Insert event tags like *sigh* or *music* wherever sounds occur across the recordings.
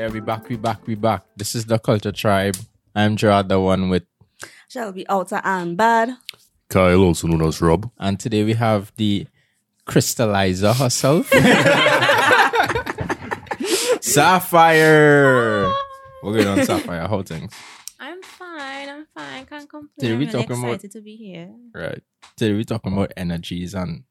Yeah, we back, we back, we back. This is the Culture Tribe. I'm Gerard, the one with, Shelby outer and bad. Kyle, also known as Rob. and today we have the crystallizer herself, *laughs* Sapphire. We're going on Sapphire. How things? I'm fine. I'm fine. Can't complain. Did I'm we talking talk about- excited to be here. Right. Today we're talking about energies and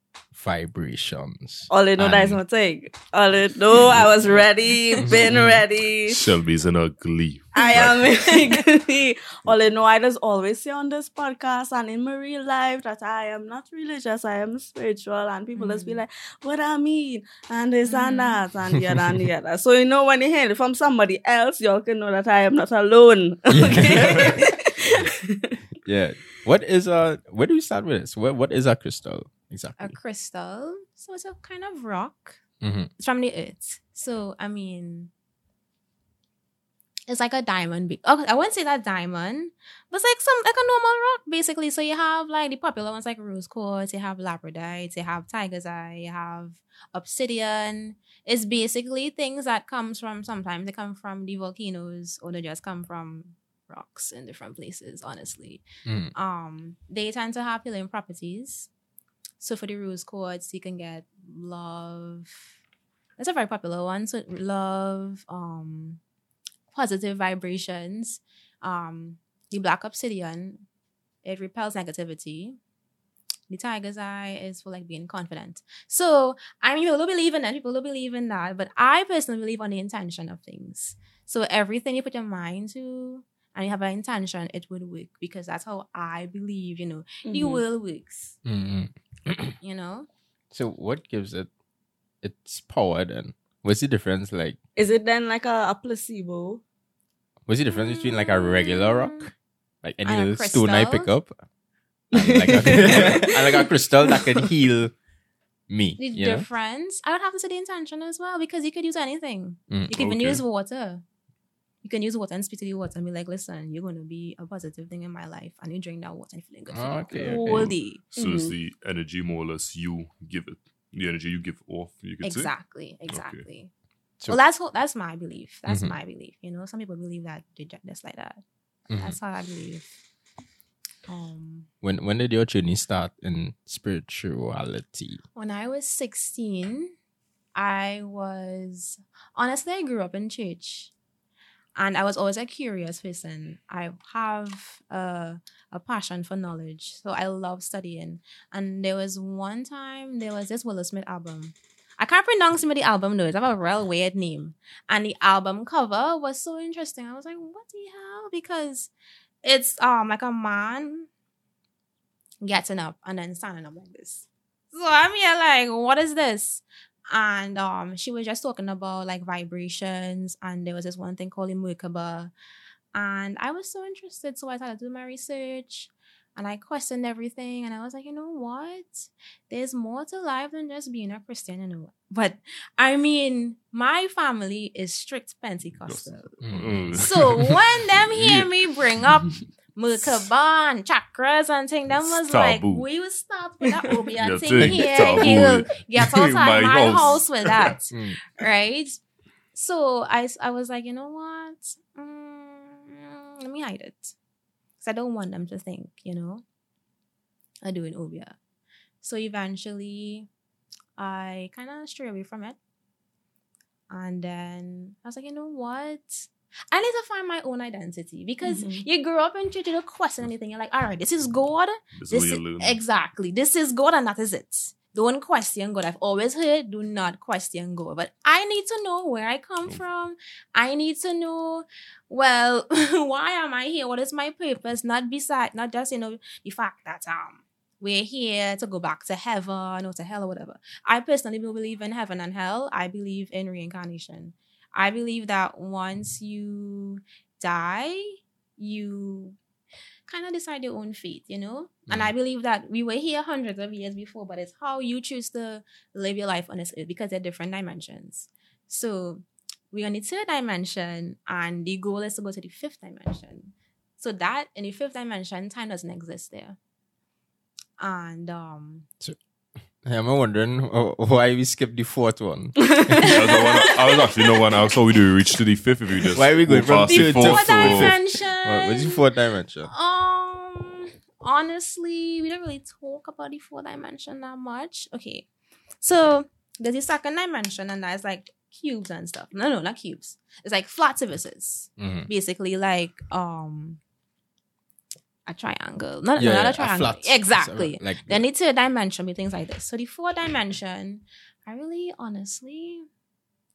vibrations. All I know that is And- my thing. All I know I was ready, *laughs* been ready. Shelby's *laughs* in a glee. I am in All I know I just always say on this podcast and in my real life that I am not religious, I am spiritual. And people just be mm. like, what I mean? And this and mm. that and the other and the other. *laughs* So you know when you hear it from somebody else, y'all can know that I am not alone. Okay. Yeah. What is a, where do we start with this? What, what is a crystal? Exactly. A crystal. So it's a kind of rock. hmm It's from the earth. So I mean, it's like a diamond. Be- oh, I wouldn't say that diamond, but it's like some like a normal rock basically. So you have like the popular ones like rose quartz. You have labradorite. You have tiger's eye. You have obsidian. It's basically things that comes from sometimes they come from the volcanoes or they just come from rocks in different places. Honestly, Mm. um, they tend to have healing properties. So for the rose quartz, you can get love. That's a very popular one. So love, um, positive vibrations. Um, the black obsidian, it repels negativity. The tiger's eye is for like being confident. So I mean, people don't believe in that. People don't believe in that. But I personally believe on the intention of things. So everything you put your mind to and you have an intention, it would work because that's how I believe. You know, the Mhm. world works. hmm *clears throat* You know. So what gives it its power then? What's the difference like? Is it then like a, a placebo? What's the difference between like a regular rock, like any And little stone I pick up, and like, a, *laughs* and like a crystal that can *laughs* heal me? The You know? difference, I would have to say the intention as well because you could use anything. Mm, You can even use water. You can use water and speak to the water and be like, listen, you're going to be a positive thing in my life. And you drink that water and you're feeling good for Oh, the okay, whole okay. day. So it's Mhm. the energy more or less you give it. The energy you give off, you could say. Exactly, exactly. So- well, that's what, that's my belief. That's Mhm. my belief. You know, some people believe that they just like that. Mhm. That's how I believe. Um, When when did your journey start in spirituality? When I was 16, I was honestly, I grew up in church and I was always a curious person. I have a, a passion for knowledge, so I love studying. And there was one time, there was this Willow Smith album. I can't pronounce the album notes. I have a real weird name. And the album cover was so interesting. I was like, what the hell? Because it's um like a man getting up and then standing up like this. So I'm here like, what is this? And um, she was just talking about like vibrations, and there was this one thing called Merkaba. And I was so interested, so I started to do my research and I questioned everything. And I was like, you know what? There's more to life than just being a Christian, you know. But I mean, my family is strict Pentecostal. Mm. So when them *laughs* hear me bring up Merkaba and chakras and thing, them was like, we will stop with that Obeah Yeah, thing thing, here. You get *laughs* outside my, my house. with that, *laughs* Mm. right? So I, I was like, you know what? Mm, let me hide it. Because I don't want them to think, you know, I'm doing Obeah. So eventually, I kind of stray away from it. And then I was like, you know what? I need to find my own identity because Mhm. you grew up in church, you don't question anything. You're like, all right, this is God. This This is is, where you learn. exactly. This is God, and that is it. Don't question God. I've always heard, do not question God. But I need to know where I come from. I need to know, well, *laughs* why am I here? What is my purpose? Not beside, not just you know the fact that um we're here to go back to heaven or to hell or whatever. I personally don't believe in heaven and hell. I believe in reincarnation. I believe that once you die, you kind of decide your own fate, you know? And I believe that we were here hundreds of years before, but it's how you choose to live your life on this earth because they're different dimensions. So we're on the third dimension, and the goal is to go to the fifth dimension. So that in the fifth dimension, time doesn't exist there. And um I'm wondering uh, why we skipped the fourth one. *laughs* I, was the one, I was actually no one. I was how we do reach to the fifth if we just Why are we going from the to fourth? Fourth dimension. What, what's the fourth dimension? Um, honestly, we don't really talk about the fourth dimension that much. Okay, so there's the second dimension, and that's like cubes and stuff. No, no, not cubes. It's like flat surfaces, Mhm. basically like um a triangle. Not, Yeah, no, not yeah, a triangle. exactly. Like Then the third dimension be things like this. So the four dimension, I really honestly,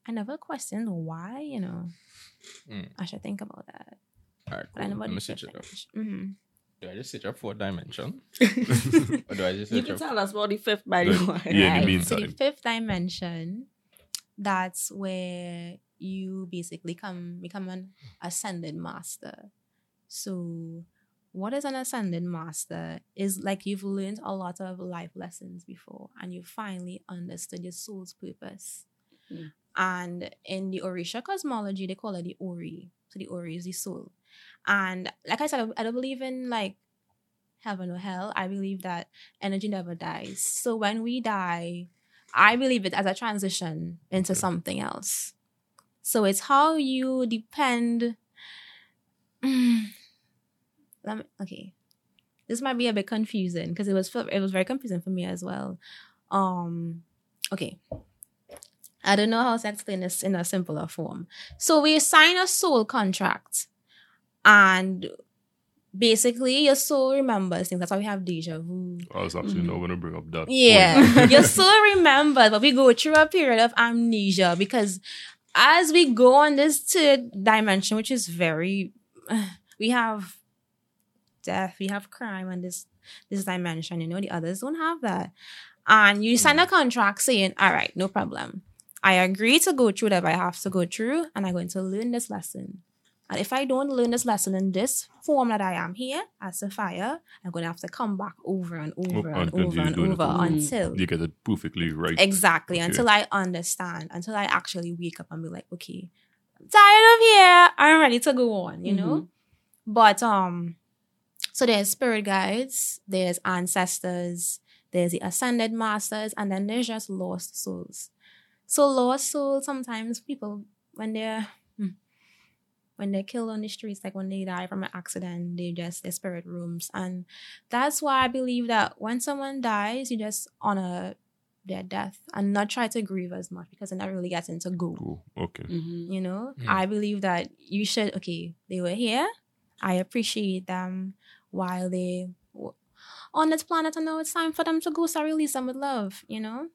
I never questioned why. You know, Mm. I should think about that. all right, But I cool. know about Let me switch it up. Mhm. Do I just switch up fourth dimension? you *laughs* *laughs* Or do I just switch can up? tell us about the fifth by the way. Yeah, in the So the fifth dimension, that's where you basically come become an ascended master. So what is an ascended master is like you've learned a lot of life lessons before and you finally understood your soul's purpose. Mm. And in the Orisha cosmology, they call it the Ori. So the Ori is the soul. And like I said, I don't believe in like heaven or hell. I believe that energy never dies. So when we die, I believe it as a transition into something else. So it's how you depend. *sighs* Let me, okay, this might be a bit confusing because it was it was very confusing for me as well. Um, okay, I don't know how to explain this in a simpler form. So we sign a soul contract, and basically your soul remembers things. That's why we have deja vu. I was actually Mhm. not going to bring up that. Yeah, *laughs* your soul remembers, but we go through a period of amnesia because as we go on this third dimension, which is very, *sighs* we have death, we have crime, and this this dimension. You know, the others don't have that, and you sign a contract saying, "All right, no problem. I agree to go through whatever I have to go through, and I'm going to learn this lesson." And if I don't learn this lesson in this form that I am here as Sophia, I'm going to have to come back over and over and and over and over until You get it perfectly right. exactly Okay. until I understand, until I actually wake up and be like, okay, I'm tired of here. I'm ready to go on. You know. But um, so there's spirit guides, there's ancestors, there's the ascended masters, and then there's just lost souls. So lost souls, sometimes people when they're hmm, when they're killed on the streets, like when they die from an accident, they just their spirit rooms. And that's why I believe that when someone dies, you just honor their death and not try to grieve as much because then that really gets into go. Cool. Okay. Mhm. You know, Mm. I believe that you should, okay, they were here. I appreciate them while they w- on this planet. and now it's time for them to go. So I release them with love, you know?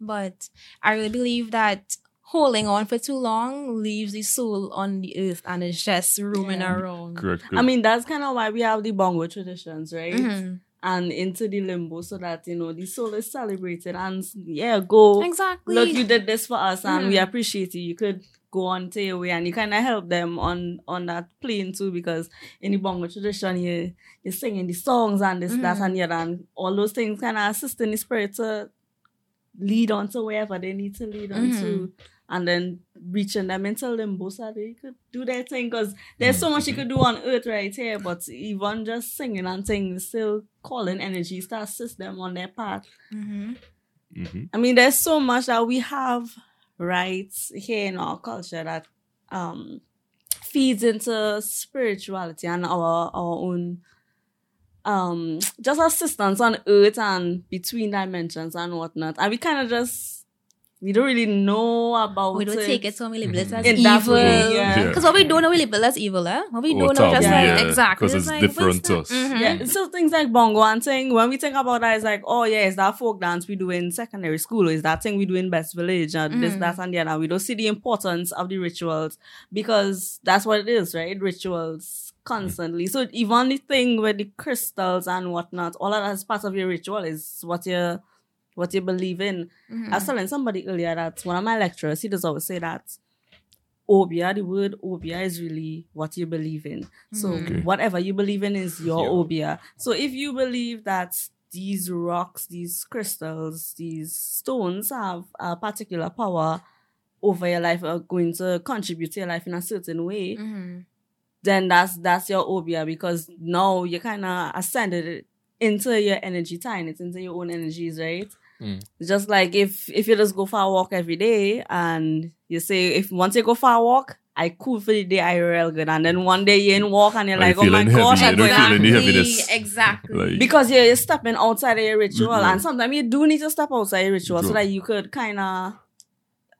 But I really believe that holding on for too long leaves the soul on the earth and it's just roaming Yeah. around. Correct. I mean, that's kind of why we have the bongo traditions, right? Mhm. And into the limbo so that, you know, the soul is celebrated and, yeah, go. Exactly. Look, you did this for us and we Mhm. appreciate you. You could go on to your way and you kind of help them on on that plane too because in the bongo tradition you you're singing the songs and this that Mhm. and the other and all those things kind of assisting the spirit to lead on to wherever they need to lead on to and then reaching them into limbo so they could do their thing because there's so much you could do on earth right here but even just singing and things still calling energies to assist them on their path Mhm. hmm I mean, there's so much that we have rights here in our culture that um feeds into spirituality and our our own um just assistance on earth and between dimensions and whatnot. And we kind of just we don't really know about We don't take it so we label it as in that evil. way. Yeah. Yeah. Because what we don't know, we label as evil, eh? What we Or don't know, just taboo, like, yeah, exactly. 'cause it's like, different what's to that? us. Mhm. Yeah, so things like bongo and thing, when we think about that, it's like, oh yeah, is that folk dance we do in secondary school? Or is that thing we do in Best Village? And this, Mhm. that, and the other. We don't see the importance of the rituals because that's what it is, right? Rituals constantly. So even the thing with the crystals and whatnot, all of that is part of your ritual is what you what you believe in. Mhm. I was telling somebody earlier that one of my lecturers, he does always say that obeah, the word obeah is really what you believe in. So Mhm. Okay. whatever you believe in is your Yeah. obeah. So if you believe that these rocks, these crystals, these stones have a particular power over your life, are going to contribute to your life in a certain way, Mhm. then that's that's your obia because now you kind of ascended it into your energy, tying it into your own energies, right? Mm. Just like if if you just go for a walk every day and you say if once you go for a walk, I cool for the day, I real good, and then one day you in walk and you're And like, you're oh my feeling gosh, I'm don't feel any heaviness. Exactly. Like- because you're, you're stepping outside of your ritual, Mhm. and sometimes you do need to step outside your ritual so that you could kind of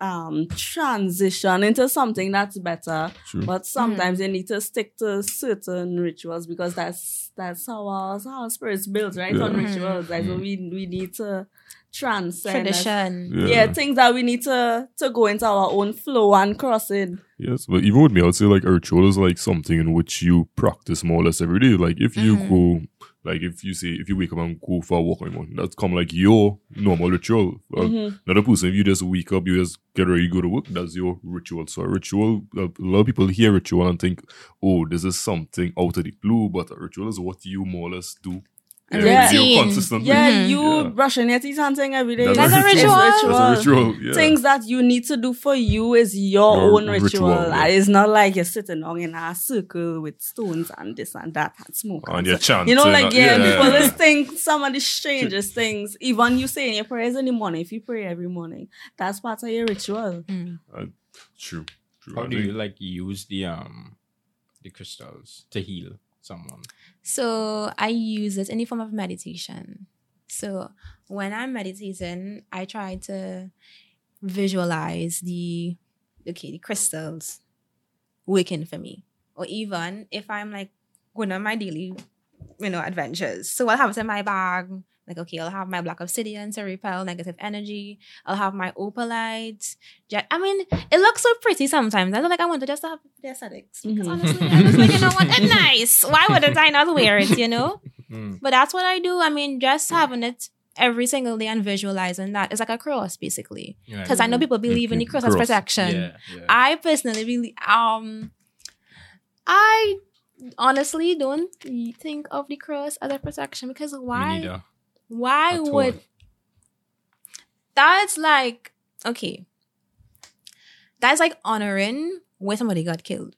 um transition into something that's better. True. But sometimes you need to stick to certain rituals because that's that's how our, how our spirit's built, right? On Yeah. rituals, like so Mhm. we we need to transcend Tradition. Yeah. yeah. things that we need to to go into our own flow and cross it. Yes, but even with me, I would say like a ritual is like something in which you practice more or less every day. Like if you Mhm. go, like if you say if you wake up and go for a walk in the morning, that's come like your normal ritual. Uh, Mhm. Another person, if you just wake up, you just get ready, go to work. That's your ritual. So a ritual, a lot of people hear ritual and think, oh, this is something out of the blue. But a ritual is what you more or less do. A every day routine. consistently. Yeah, *laughs* Mhm. you Yeah. brushing your teeth and thing every day. That's That's a It's ritual. That's a ritual. Yeah. Things that you need to do for you is your, Your own ritual. ritual, yeah. It's not like you're sitting on in a circle with stones and this and that and smoke. and and you're chanting. You know, like yeah, yeah. people just think some of the strangest *laughs* things. Even you saying your prayers in the morning, if you pray every morning, that's part of your ritual. Mm. True. True. How I do think- you like use the um the crystals to heal someone? So I use it any form of meditation. So when I'm meditating, I try to visualize the okay, the crystals working for me. Or even if I'm like going on my daily, you know, adventures. So I'll have it in my bag. Like, okay, I'll have my black obsidian to repel negative energy. I'll have my opalite. Ja- I mean, it looks so pretty sometimes. I look like I want to just have the aesthetics. Because Mhm. honestly, I'm just like, you know what? It's *laughs* nice. Why wouldn't I not wear it, you know? Mm. But that's what I do. I mean, just having it every single day and visualizing that it's like a cross, basically. Because I know people believe in the Okay, cross as protection. Yeah, yeah. I personally really Um, I honestly don't think of the cross as a protection because Me why? Why would that's like okay? That's like honoring where somebody got killed,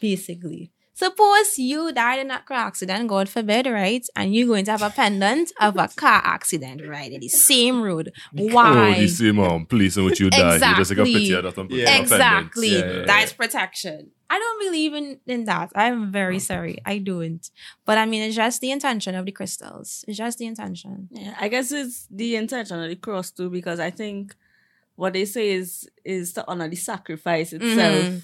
basically. Suppose you died in a car accident, God forbid, right? And you're going to have a pendant of a car accident, right? In the same road. Why? Oh, the same um, place in which you die. You just take a Exactly. picture of that and Yeah. on a pendant. Exactly. Yeah, yeah, That's protection. I don't believe in, in that. I'm very sorry. I don't. But I mean, it's just the intention of the crystals. It's just the intention. Yeah, I guess it's the intention of the cross too, because I think what they say is is to honor the sacrifice itself. Mhm.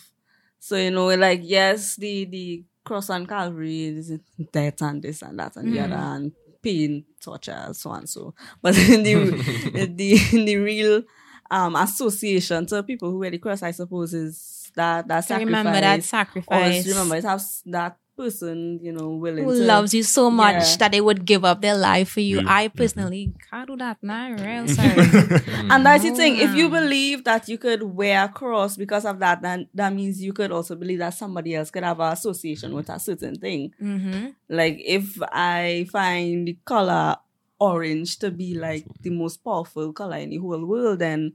So you know, like yes, the the cross on Calvary is death and this and that and the Mhm. other and pain, torture, so and so. But *laughs* in the *laughs* the in the real um association to people who wear the cross, I suppose, is that that sacrifice. remember that Always sacrifice. remember it has that person, you know, willing who to loves you so much Yeah. that they would give up their life for you. Yeah. I Mhm. personally can't do that now. Real *laughs* sorry. Mm. And that's the thing. If you believe that you could wear a cross because of that, then that means you could also believe that somebody else could have an association with a certain thing. hmm Like if I find the color orange to be like the most powerful color in the whole world, then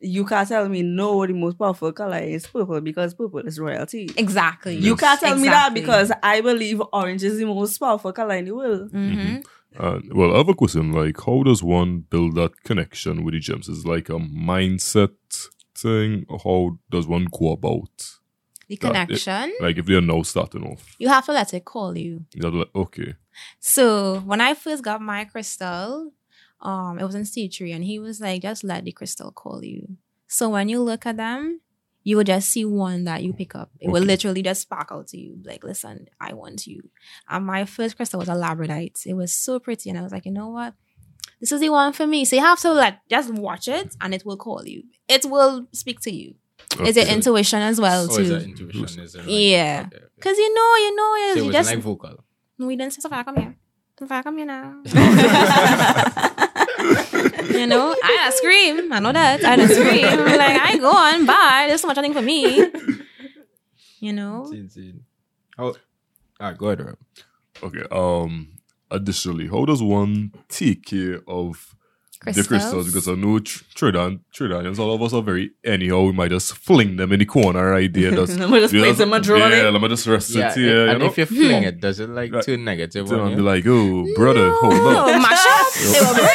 you can't tell me no, the most powerful color is purple because purple is royalty. Exactly. You can't tell me that because I believe orange is the most powerful color in the world. Mhm. Uh, well, I have a question. Like, how does one build that connection with the gems? Is it like a mindset thing? How does one go about? the That- connection. Like, if they're now starting off, You have to let it call you. is that like, okay, So when I first got my crystal, um, it was in C3 and he was like, just let the crystal call you. So when you look at them, you will just see one that you pick up. It will literally just spark out to you. Like, listen, I want you. And my first crystal was a labradorite. It was so pretty. And I was like, you know what? This is the one for me. So you have to like just watch it and it will call you. It will speak to you. Is it intuition as well Oh, is too? that intuition? Is it like, Yeah. okay, okay. Cause you know, you know, So it you was just like vocal. we didn't say Sophia, come here. Sophia, come here now. *laughs* *laughs* *laughs* you know, I had scream. I know that. I had scream. Like, I go on, bye. There's so much thing for me. *laughs* You know? Insane, insane. Oh, ah, go ahead. Rob. okay. Um, additionally, how does one take care of the crystals? Because I know Tr- Trinidad, Trinidadians, all of us are very anyhow. We might just fling them in the corner right there. Just, Let me just place them a drawer Yeah, let me just rest Yeah, it here. and you know? if you fling it, does it like Right. turn negative Then on I'll be like, oh, brother, hold Oh, up. *laughs* mash up. They will break.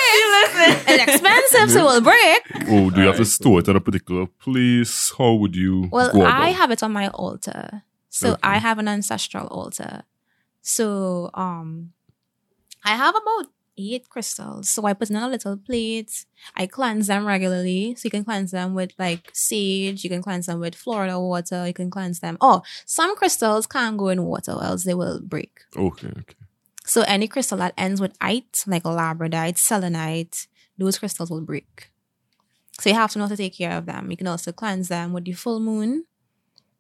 It's *laughs* expensive, so it will break. Oh, do you have to store it at a particular place? How would you Well, go I have it on my altar. So Okay. I have an ancestral altar. So um I have about eight crystals. So I put in a little plate. I cleanse them regularly. So you can cleanse them with like sage, you can cleanse them with Florida water, you can cleanse them. Oh, some crystals can't go in water, or else they will break. Okay, okay. So any crystal that ends with ite, like labradite, selenite, those crystals will break. So you have to know how to take care of them. You can also cleanse them with the full moon,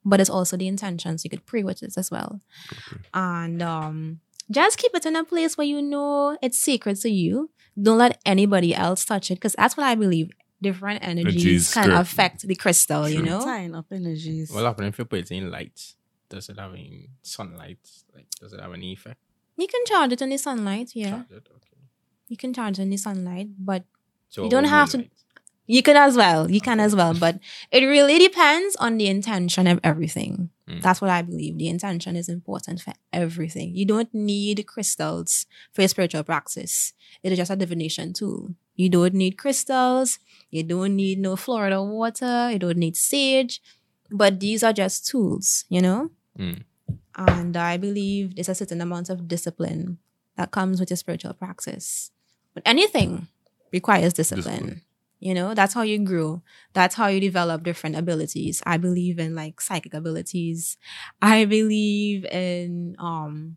but it's also the intentions. So you could pray with it as well. And um just keep it in a place where you know it's sacred to you. Don't let anybody else touch it. Because that's what I believe. Different energies Energies can correct. affect the crystal, you know? Tying up energies. What happens if you put it in light? Does it have any sunlight? Like, does it have any effect? You can charge it in the sunlight, yeah. Charge it? Okay. You can charge it in the sunlight, but So You don't have to- moonlight? You can as well. You can as well. But it really depends on the intention of everything. Mm. That's what I believe. The intention is important for everything. You don't need crystals for your spiritual practice. It is just a divination tool. You don't need crystals. You don't need no Florida water. You don't need sage. But these are just tools, you know? Mm. And I believe there's a certain amount of discipline that comes with your spiritual practice. But anything requires discipline. Discipline. You know, that's how you grow. That's how you develop different abilities. I believe in like psychic abilities. I believe in um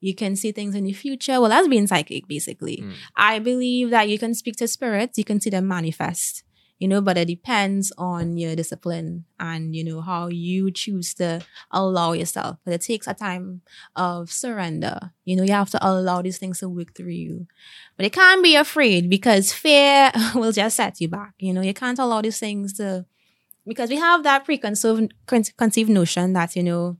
you can see things in the future. Well, that's being psychic, basically. Mm. I believe that you can speak to spirits, you can see them manifest, you know, but it depends on your discipline and, you know, how you choose to allow yourself. But it takes a time of surrender. You know, you have to allow these things to work through you. But you can't be afraid because fear *laughs* will just set you back. You know, you can't allow these things to, because we have that preconceived conceived notion that, you know,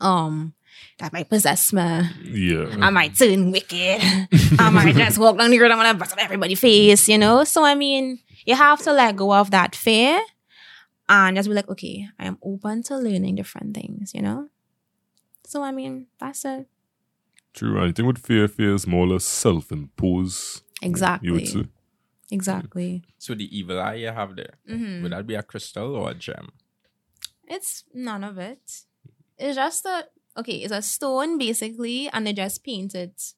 um, that might possess me. Yeah. I might turn wicked. *laughs* I might just walk down the road. I'm gonna bust everybody's face, you know. So I mean, you have to let go of that fear and just be like, okay, I am open to learning different things, you know. So I mean, that's it. True. I think with fear, fear is more or less self-imposed. You would Exactly. say. Exactly. So the evil eye you have there, hmm would that be a crystal or a gem? It's none of it. It's just a okay. It's a stone basically, and they just paint it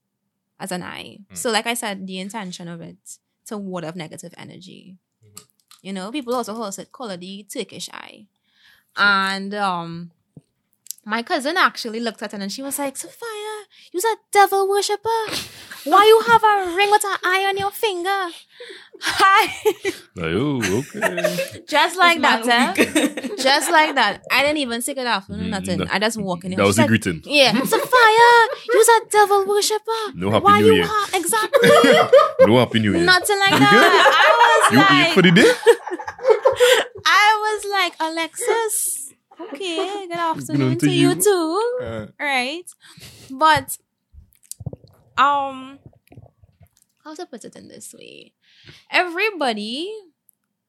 as an eye. Mm. So, like I said, the intention of it to ward off negative energy. You know, people also call it call it the Turkish eye, and um, my cousin actually looked at it and she was like, "Sophia, you're a devil worshipper. Why you have a ring with an eye on your finger?" Hi, Like, oh, okay. *laughs* just like that, It's eh? my. *laughs* Just like that. I didn't even take it off. No, Mm, nothing. that- I just walk in. that was She's the like, greeting. Yeah, *laughs* Sophia, you's a devil worshipper. No happy Why new you year. ha- exactly? no happy new year. Nothing like You that. You I eat for was like, the day? I was like, Alexis. Okay, good afternoon afternoon to to you you. too. Uh, Right, but um, how to put it in this way? Everybody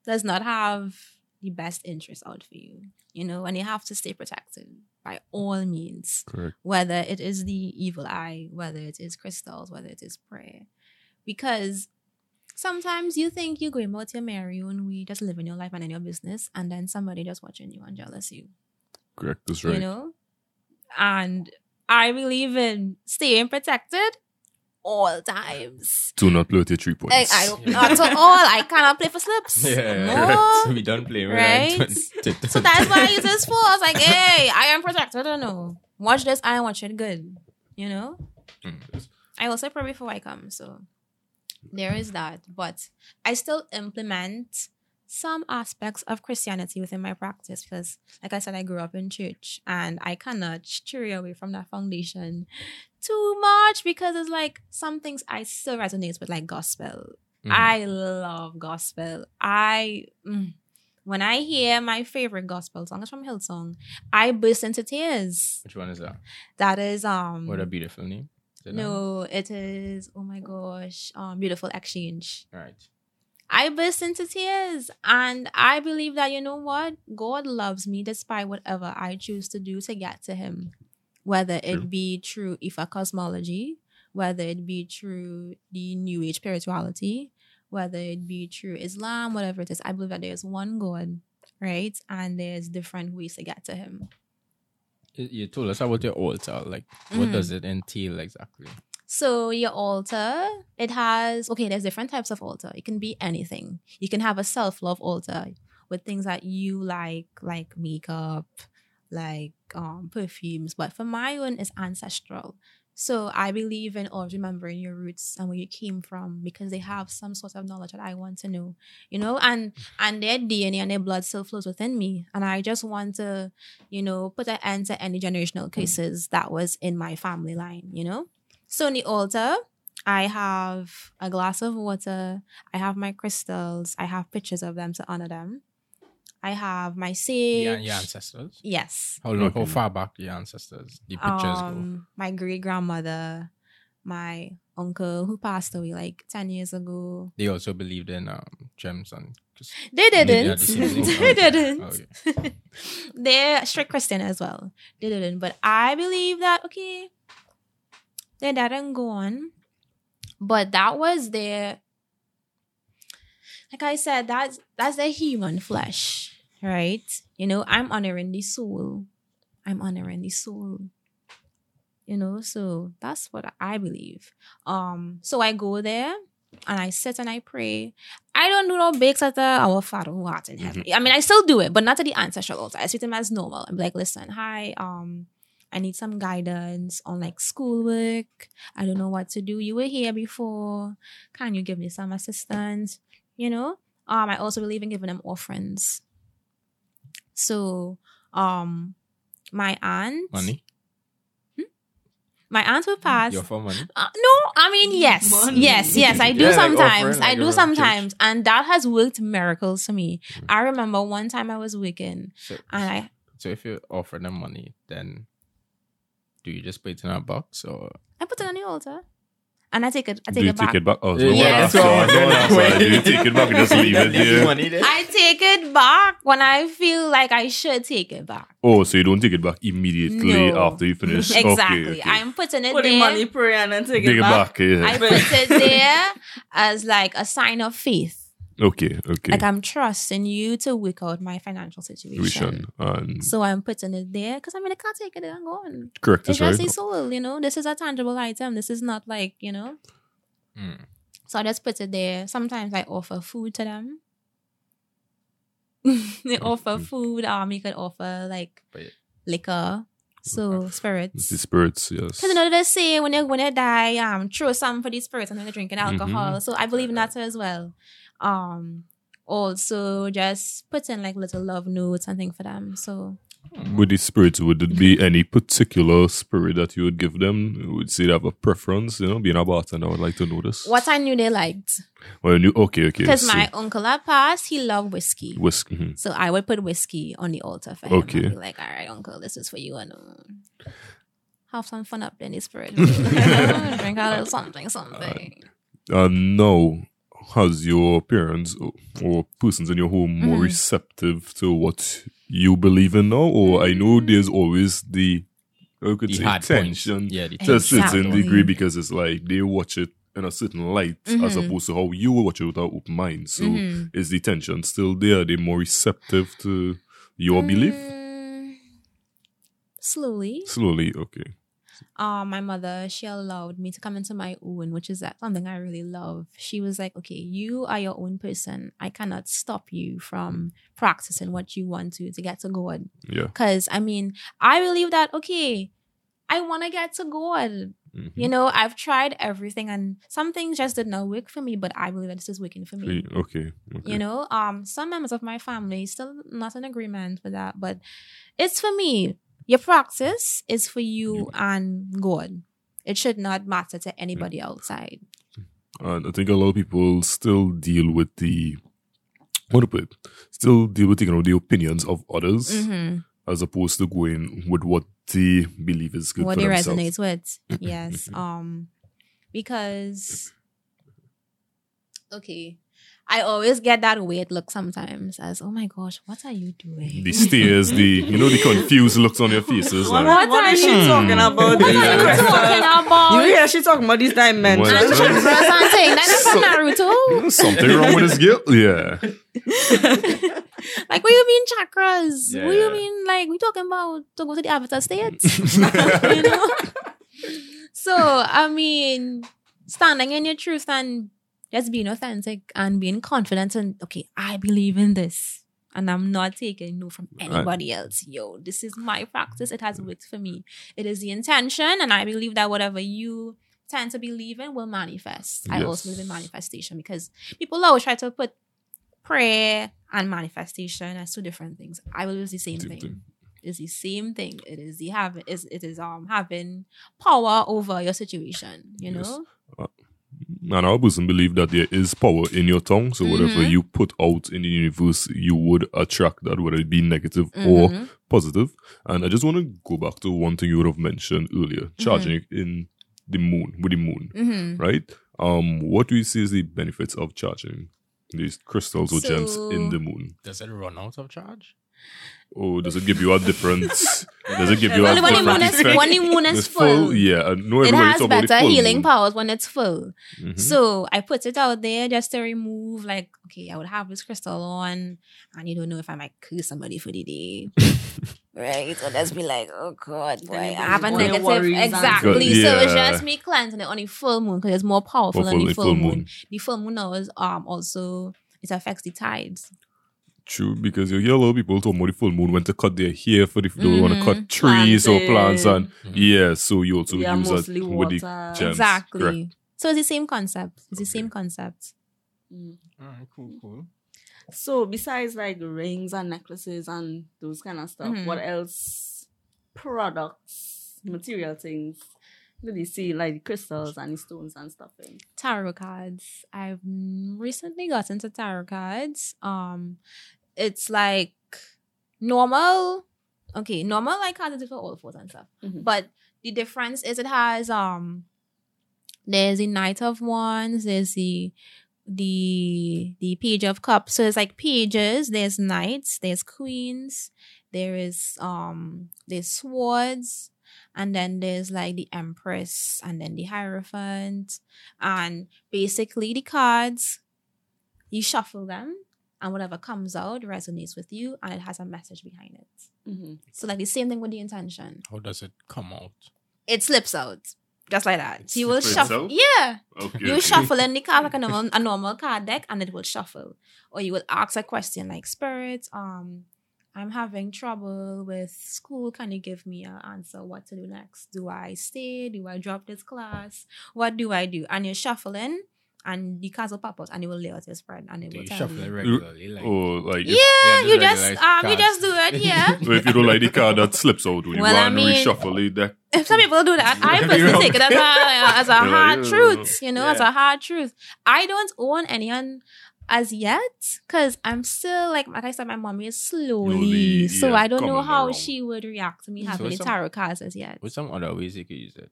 does not have the best interest out for you, you know, and you have to stay protected by all means. Correct. whether it is the evil eye, whether it is crystals, whether it is prayer. Because sometimes you think you're going about your merry own way, just living your life and in your business, and then somebody just watching you and jealous you. Correct. That's right. You know? And I believe in staying protected all times. Do not play with your three points. Like, I don't not at all. I cannot play for slips. yeah, No. *laughs* so we don't play with Right? that. *laughs* So that's why I use this for. I was like, hey, I am protected. I don't know. Watch this. I watch it good. You know? Mm. I also pray before I come, so there is that. But I still implement some aspects of Christianity within my practice because, like I said, I grew up in church and I cannot stray away from that foundation too much because it's like some things I still resonate with, like gospel. Mhm. I love gospel. I mm, when I hear my favorite gospel song is from Hillsong, I burst into tears. Which one is that? That is um What a beautiful name. It no, it is. Oh my gosh, um, beautiful exchange. All right. I burst into tears, and I believe that you know what, God loves me despite whatever I choose to do to get to Him, whether True. it be through Ifa cosmology, whether it be through the New Age spirituality, whether it be through Islam, whatever it is. I believe that there's one God, right? And there's different ways to get to Him. You- told us about your altar. Like, what does mm-hmm. it entail exactly? So your altar, it has okay. There's different types of altar. It can be anything. You can have a self love altar with things that you like, like makeup, like um perfumes. But for my one, is ancestral. So I believe in always remembering your roots and where you came from because they have some sort of knowledge that I want to know, you know, and and their DNA and their blood still flows within me, and I just want to, you know, put an end to any generational cases that was in my family line, you know. So in the altar, I have a glass of water. I have my crystals. I have pictures of them to honor them. I have my sage. Your, your ancestors. Yes. How long? Okay. How far back your ancestors? The pictures go. Um, my great grandmother, my uncle who passed away like ten years ago. They also believed in um, gems and. They *laughs* They didn't. the they didn't. Okay. *laughs* They're strict Christian as well. They didn't. But I believe that okay, they didn't go on. But that was their like I said, that's that's their human flesh, right? You know, I'm honoring the soul. I'm honoring the soul. You know, so that's what I believe. Um, so I go there and I sit and I pray. I don't do no bakes at the our Father who art in heaven. I mean, I still do it, but not to the ancestral altar. I treat them as normal. I'm like, listen, hi, um, I need some guidance on like schoolwork. I don't know what to do. You were here before. Can you give me some assistance? You know? Um, I also believe in giving them offerings. So, um, my aunt, Money. my aunt will pass. You're for money. Uh, no, I mean yes, Money. yes, yes. I *laughs* do Yeah, like sometimes. offering, I do a sometimes, and that has worked miracles for me. I remember one time I was working, So, and I so if you offer them money, then do you just put it in a box or? I put it on the altar, and I take it. I Do take you it back. take it back? Oh, Yeah, yeah, that's so- all. No. Do you take it back and just leave it *laughs* there? I take it back when I feel like I should take it back. Oh, so you don't take it back immediately No. after you finish? *laughs* Exactly. Okay, okay. I'm putting it Putting there. money, pray, and then take Take it back. yeah. I put it there as like a sign of faith. Okay, okay. Like I'm trusting you to work out my financial situation. And So I'm putting it there because I mean I can't take it and go on. correct. It's That's just right. the soul, you know. This is a tangible item. This is not like, you know. Mm. So I just put it there. Sometimes I offer food to them. *laughs* they offer food. Um, you could offer like But liquor, so spirits. The spirits, yes. Because you know they say when you when you die, um, throw some for the spirits and then they're drinking alcohol. So I believe in that as well. Um, also just put in like little love notes and things for them. So With the spirits, would it be any particular spirit that you would give them? Would say they have a preference? You know, being a bartender, I would like to know this. what I knew they liked Well, you, okay, okay. because so my uncle had passed, he loved whiskey. whiskey. mhm. So I would put whiskey on the altar for him. Okay. Like, all right, uncle, this is for you. And have some fun up in the spirit. *laughs* *laughs* Drink a little something, something. And now, has your parents or, or persons in your home more Mhm. receptive to what you believe in now? Or I know there's always the, I could the say, hard points. tension Yeah, the to a certain degree because it's like they watch it in a certain light as Mhm. opposed to how you watch it with an open mind. So Mhm. is the tension still there? Are they more receptive to your belief? Mm, Slowly. Slowly, okay. Uh, my mother, she allowed me to come into my own, which is that something I really love. She was like, okay, you are your own person. I cannot stop you from practicing what you want to to get to God. Yeah. Because, I mean, I believe that, okay, I want to get to God. Mhm. You know, I've tried everything and some things just did not work for me, but I believe that this is working for me. Okay. okay. You know, um, some members of my family still not in agreement with that, but it's for me. Your practice is for you and God. It should not matter to anybody outside. And I think a lot of people still deal with the what to put it, still deal with you know, the opinions of others Mm-hmm. as opposed to going with what they believe is good What for it themselves. resonates with, *laughs* yes. Um, because okay, I always get that weird look sometimes as, oh my gosh, what are you doing? The stares, the you know the confused looks on your faces. What, Like, what is she Hmm. talking about? What This are you Crystal? talking about? You hear she talking about these dimensions. Well, and chakras and things. Like that's from Naruto. something wrong with his guilt. Yeah. *laughs* Like, what do you mean chakras? What Yeah. you mean, like, we talking about to go to the avatar states? *laughs* you know? So, I mean, standing in your truth and just being authentic and being confident and, okay, I believe in this. And I'm not taking no from anybody else. Yo, this is my practice. It has worked for me. It is the intention. And I believe that whatever you tend to believe in will manifest. I also believe in manifestation because people always try to put prayer and manifestation as two different things. I believe it's the same thing. thing. It's the same thing. It is the having is it is um having power over your situation, you Yes. know? And our person believe that there is power in your tongue. So whatever Mhm. you put out in the universe, you would attract that, whether it be negative or Mhm. positive. And I just want to go back to one thing you would have mentioned earlier, Mm-hmm. charging in the moon, with the moon, Mhm. right? Um, what do you see as the benefits of charging these crystals or gems in the moon? Does it run out of charge? Or does it give you a different? does it give you *laughs* a Well, when the different moon is effect? when the moon is It's full, Yeah, I know it has talk about the better healing moon. powers when it's full. Mhm. So I put it out there just to remove, like, okay, I would have this crystal on, and you don't know if I might curse somebody for the day. *laughs* right? So let's be like, oh God, boy, I have a negative. Exactly. Good, So it's just me cleansing it on the full moon because it's more powerful More on full- the full full moon. moon. The full moon now is um also it affects the tides. True, because you hear a lot of people talking about the full moon when to cut their hair for the they want to cut trees or plants and Mhm. yeah, so you also Yeah, use mostly that with the water. gems. exactly. correct. So it's the same concept. It's the same concept. Mm. Alright, cool, cool. So besides like rings and necklaces and those kind of stuff, Mhm. what else? Products, material things. Did you see like the crystals and the stones and stuff in? tarot cards. I've mm, recently got into tarot cards. Um, it's like normal. Okay, normal like cards is for all fours and stuff. Mhm. But the difference is it has um, there's the Knight of Wands. There's the the the Page of Cups. So it's like pages. There's knights. There's queens. There is um there's swords and then there's like the empress and then the hierophant and basically the cards you shuffle them and whatever comes out resonates with you and it has a message behind it Mm-hmm. so like the same thing with the intention How does it come out? it slips out just like that so you will shuffle out? yeah Okay. you shuffle in the card like a *laughs* normal, a normal card deck and it will shuffle. Or you will ask a question like, Spirit, um, I'm having trouble with school. Can you give me an answer what to do next? Do I stay? Do I drop this class? What do I do? And you're shuffling and the cards will pop out and you will lay out your spread and it Do will you tell shuffle you. it regularly? Like, Or like Yeah, if, Yeah, you just just regular um you just do it, *laughs* yeah. so if you don't like the card that slips out, would you Well, I and mean- reshuffle the deck? If some people do that, *laughs* I You're personally wrong. take it as a as a *laughs* You're like, hard "Yeah, truth, you know, as a hard truth. I don't own any on as yet because I'm still like like I said, my mommy is slowly, Slowly, so yeah, I don't know how around. she would react to me So having the some- tarot cards as yet. with some other ways you could use it.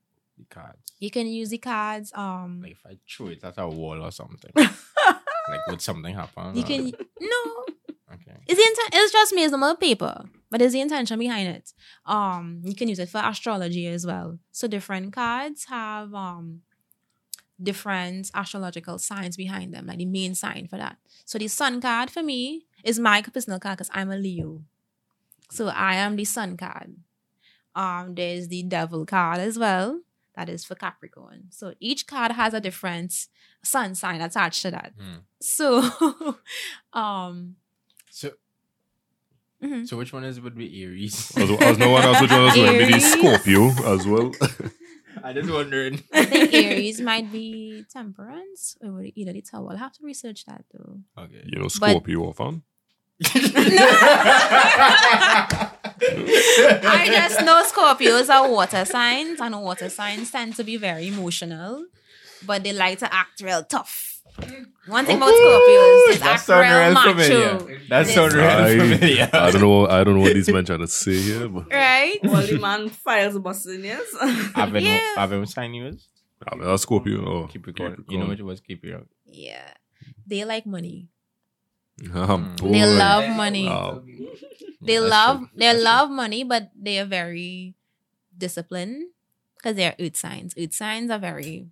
The cards. You can use the cards. Um, Like if I throw it at a wall or something. *laughs* like would something happen? you or- can *laughs* no. Okay. It's the intent. It's just me. It's normal paper, but there's the intention behind it. Um, you can use it for astrology as well. So different cards have um different astrological signs behind them, like the main sign for that. So the sun card for me is my personal card because I'm a Leo. So I am the sun card. Um, there's the devil card as well. That is for Capricorn. So each card has a different sun sign attached to that. Hmm. So *laughs* um So, mhm. so which one is would be Aries? As, as no one else would join us with the Aries. Scorpio as well. *laughs* I just wondering. I think *laughs* Aries might be temperance or either the tower. I'll have to research that though. Okay. you know, Scorpio or fun. I just know Scorpios are water signs, and water signs tend to be very emotional, but they like to act real tough. One thing about Scorpios is That act sound real real macho, familiar. That This- real I, familiar. I don't know. I don't know what these men trying to say here, but right? All the man files busting, yes. *laughs* Have been, Yeah. have been sign yours? I mean, that's Scorpio. Oh, Keep it going. You know going. which was keep it going. Yeah. they like money. Um, *laughs* Mm. They love money. Wow. *laughs* They love true. they That's true. love money, but they are very disciplined because they're earth signs. Earth signs are very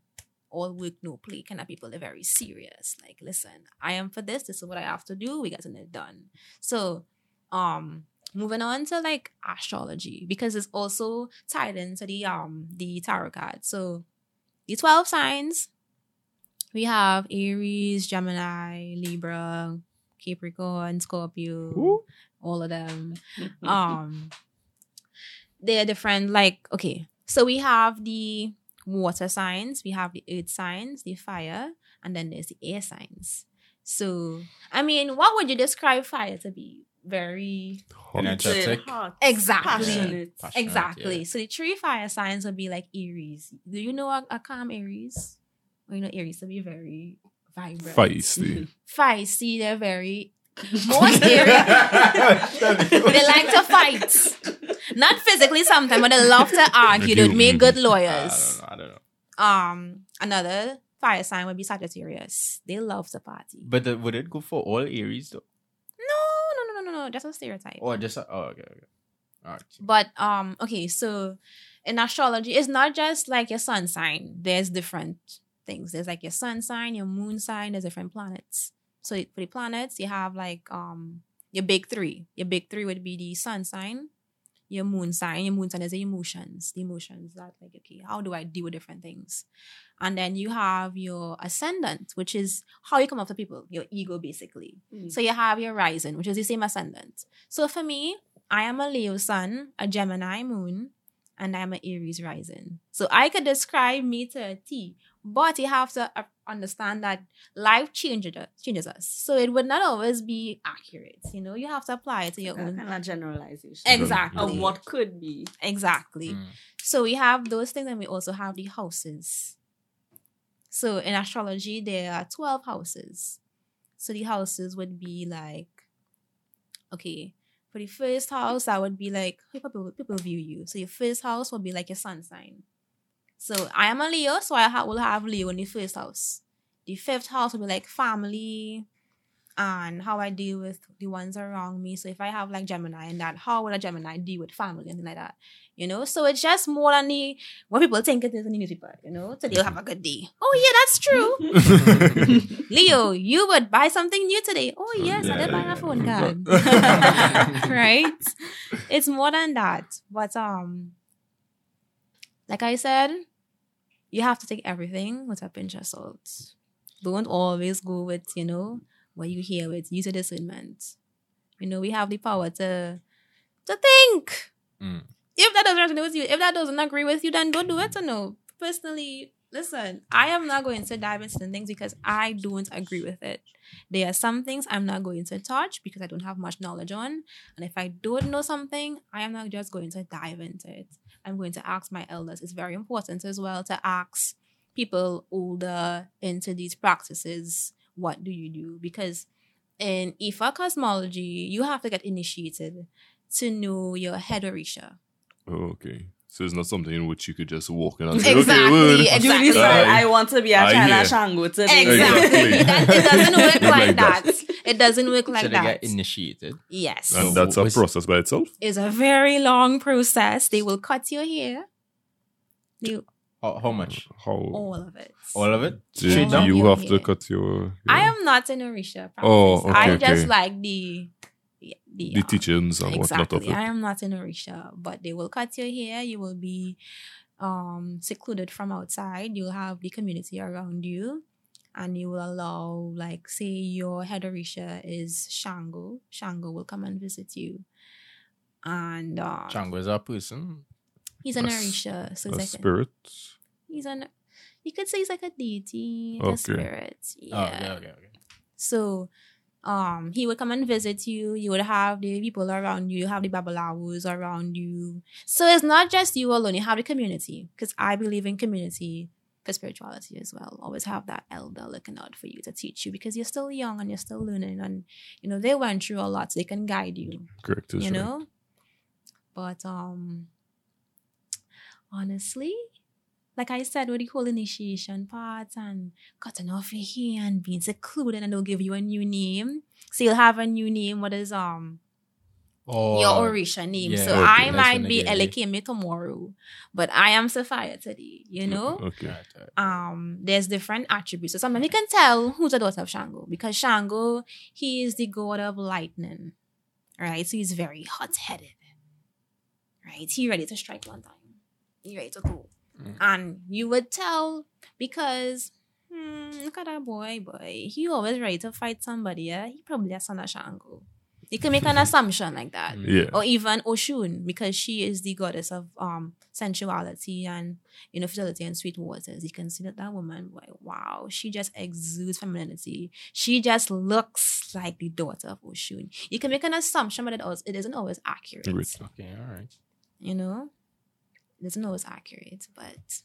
all work no play kind of people. They're very serious. Like, listen, I am for this. This is what I have to do. We getting it done. So, um, moving on to like astrology because it's also tied into the um the tarot card. So, the twelve signs we have Aries, Gemini, Libra, Capricorn, Scorpio Ooh. All of them. Um, they're different. Like, okay, so we have the water signs, we have the earth signs, the fire, and then there's the air signs. So, I mean, what would you describe fire to be? Very Hot. Energetic. Hot, Exactly. passionate. Passionate, exactly. yeah. So the three fire signs would be like Aries. Do you know a, a calm Aries? Or you know Aries to be very vibrant, Feisty. *laughs* feisty. They're very more *laughs* scary. they like to fight. Not physically sometimes, but they love to argue. They would make good I lawyers. don't know. I don't know. Um, another fire sign would be Sagittarius. They love to party. But the, would it go for all Aries though? No, no, no, no, no, no. That's a stereotype. Or just oh okay okay. All right. But um, okay, so in astrology, it's not just like your sun sign. There's different things. There's like your sun sign, your moon sign. There's different planets. So for the planets, you have like um your big three. Your big three would be the sun sign, your moon sign. Your moon sign is the emotions. The emotions that like okay, how do I deal with different things? And then you have your ascendant, which is how you come up to people, your ego basically. Mm. So you have your rising, which is the same ascendant. So for me, I am a Leo sun, a Gemini moon, and I'm an Aries rising. So I could describe me to a T, but you have to understand that life changes us, changes us. So it would not always be accurate. You know, you have to apply it to your That own. kind of generalization. Exactly. Of what could be. Exactly. Mm. So we have those things, and we also have the houses. So in astrology, there are 12 houses. So the houses would be like, okay, for the first house, that would be like people, people view you. So your first house would be like your sun sign. So I am a Leo, so I ha- will have Leo in the first house. The fifth house will be like family and how I deal with the ones around me. So if I have like Gemini and that, how would a Gemini deal with family and things like that? You know, so it's just more than the what people think it is in the newspaper, you know, so they'll have a good day. Oh yeah, that's true. *laughs* Leo, you would buy something new today. Oh yes, I did buy a phone card. *laughs* *laughs* right? It's more than that. But um like I said, you have to take everything with a pinch of salt. Don't always go with, you know, what you hear with. Use a discernment. You know, we have the power to to think. Mm. If that doesn't resonate with you, if that doesn't agree with you, then don't do it. Or no. Personally, listen, I am not going to dive into things because I don't agree with it. There are some things I'm not going to touch because I don't have much knowledge on. And if I don't know something, I am not just going to dive into it. I'm going to ask my elders. It's very important as well to ask people older into these practices, what do you do? Because in Ifa cosmology, you have to get initiated to know your head orisha. Oh, okay. So it's not something in which you could just walk in and say, Exactly, okay, word. exactly. You decide, Aye. I want to be a I child hear. of Shango today. Exactly. Exactly. that, it doesn't *laughs* work like, like that. that. It doesn't work like so they that. get initiated. yes. And So that's a process by itself. It's a very long process. They will cut your hair. They, How, how much? How all of it. All of it? do, Straight do down you have to cut your I am not an Orisha. Practice. Oh, okay, I just like the the, the, the um, teachings and whatnot of it? I am not an Orisha, but they will cut your hair. You will be um secluded from outside. You'll have the community around you. And you will allow, like, say your head Orisha is Shango. Shango will come and visit you. And uh, Shango is a person. He's an A s- Orisha. So a it's like a, spirit. he's an you could say he's like a deity, like Okay. a spirit. Yeah. Oh, okay, okay, okay. So um he would come and visit you. You would have the people around you, you have the babalawos around you. So it's not just you alone, you have the community. Because I believe in community for spirituality as well. Always have that elder looking out for you to teach you because you're still young and you're still learning and you know they went through a lot so they can guide you Correct. you right. know but um honestly like I said, with the whole initiation part and cutting off your hair and being secluded and they'll give you a new name. So you'll have a new name, what is um Oh, your Orisha name. yeah, so okay. I might be give you- Elekeme tomorrow, but I am Sophia today, you know? Okay. Right, right. um there's different attributes. So sometimes you can tell who's the daughter of Shango because Shango, he is the god of lightning. Right? So he's very hot headed. Right? He ready to strike one time. He ready to go. Mm. And you would tell because hmm, look at that boy, boy. He always ready to fight somebody, yeah? He probably a son of Shango. You can make an *laughs* assumption like that Yeah. or even Oshun, because she is the goddess of um sensuality and you know fertility and sweet waters. You can see that that woman, like, wow, she just exudes femininity. She just looks like the daughter of Oshun. You can make an assumption, but it also it isn't always accurate. Okay, all right. You know, it isn't always accurate, but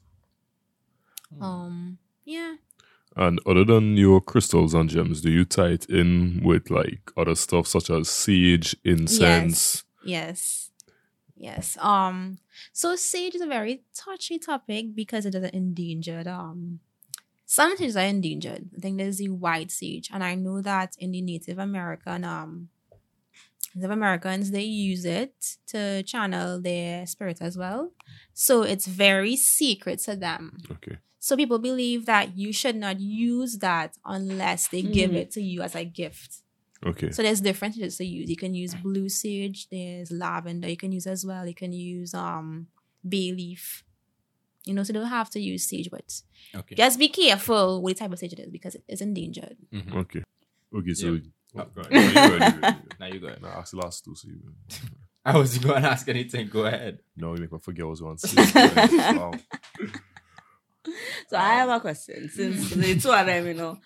Hmm. um, yeah. And other than your crystals and gems, do you tie it in with like other stuff such as sage, incense? Yes. Yes. yes. Um so sage is a very touchy topic because it is an endangered um some sages are endangered. I think there's the white sage. And I know that in the Native American um Native Americans they use it to channel their spirit as well. So it's very secret to them. Okay. So people believe that you should not use that unless they give Mhm. it to you as a gift. Okay. So there's different things to use. You can use blue sage. There's lavender. You can use as well. You can use um bay leaf. You know, so you don't have to use sage, but Okay. just be careful what type of sage it is because it is endangered. Mhm. Okay. Okay, so Yeah. Go ahead. No, you go ahead, you go ahead. Now you go ahead. Nah, ask the last two, so you I was going to ask anything. Go ahead. No, you make me forget what I was *laughs* going to say. wow. So I have a question since the two of *laughs* them, you know.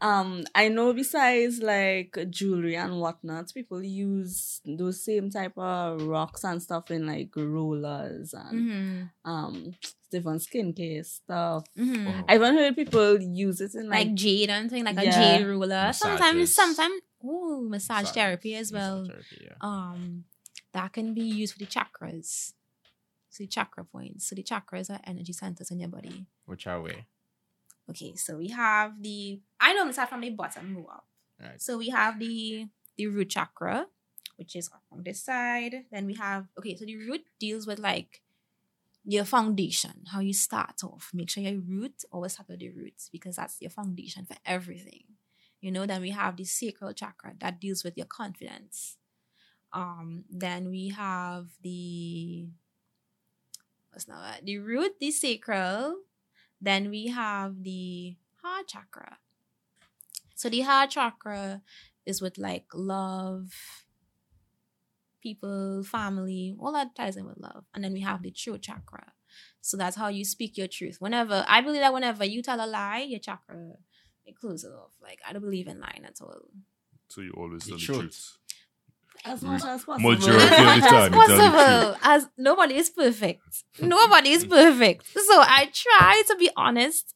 Um, I know besides like jewelry and whatnot, people use those same type of rocks and stuff in like rollers and Mm-hmm. um different skincare stuff. Mm-hmm. Wow. I even heard people use it in Like like, jade and thing, like a Yeah. jade ruler. Sometimes, sometimes, ooh, massage Massage- therapy as well. therapy, yeah. um that can be used for the chakras. So the chakra points. So the chakras are energy centers in your body. Which are we? Okay, so we have the I normally start from the bottom go up. Right. So we have the the root chakra, which is on this side. Then we have okay, so the root deals with like your foundation, how you start off. Make sure your root always start with the roots because that's your foundation for everything. You know, then we have the sacral chakra that deals with your confidence. Um, then we have the what's now that? The root, the sacral, then we have the heart chakra. So the heart chakra is with like love, people, family, all that ties in with love. And then we have the throat chakra. So that's how you speak your truth. Whenever I believe that whenever you tell a lie, your chakra it closes off. Like I don't believe in lying at all. So you always The tell the truth. truth. as much as possible. Majority as of the much as time, you tell the possible. As nobody is perfect. Nobody is perfect. So I try to be honest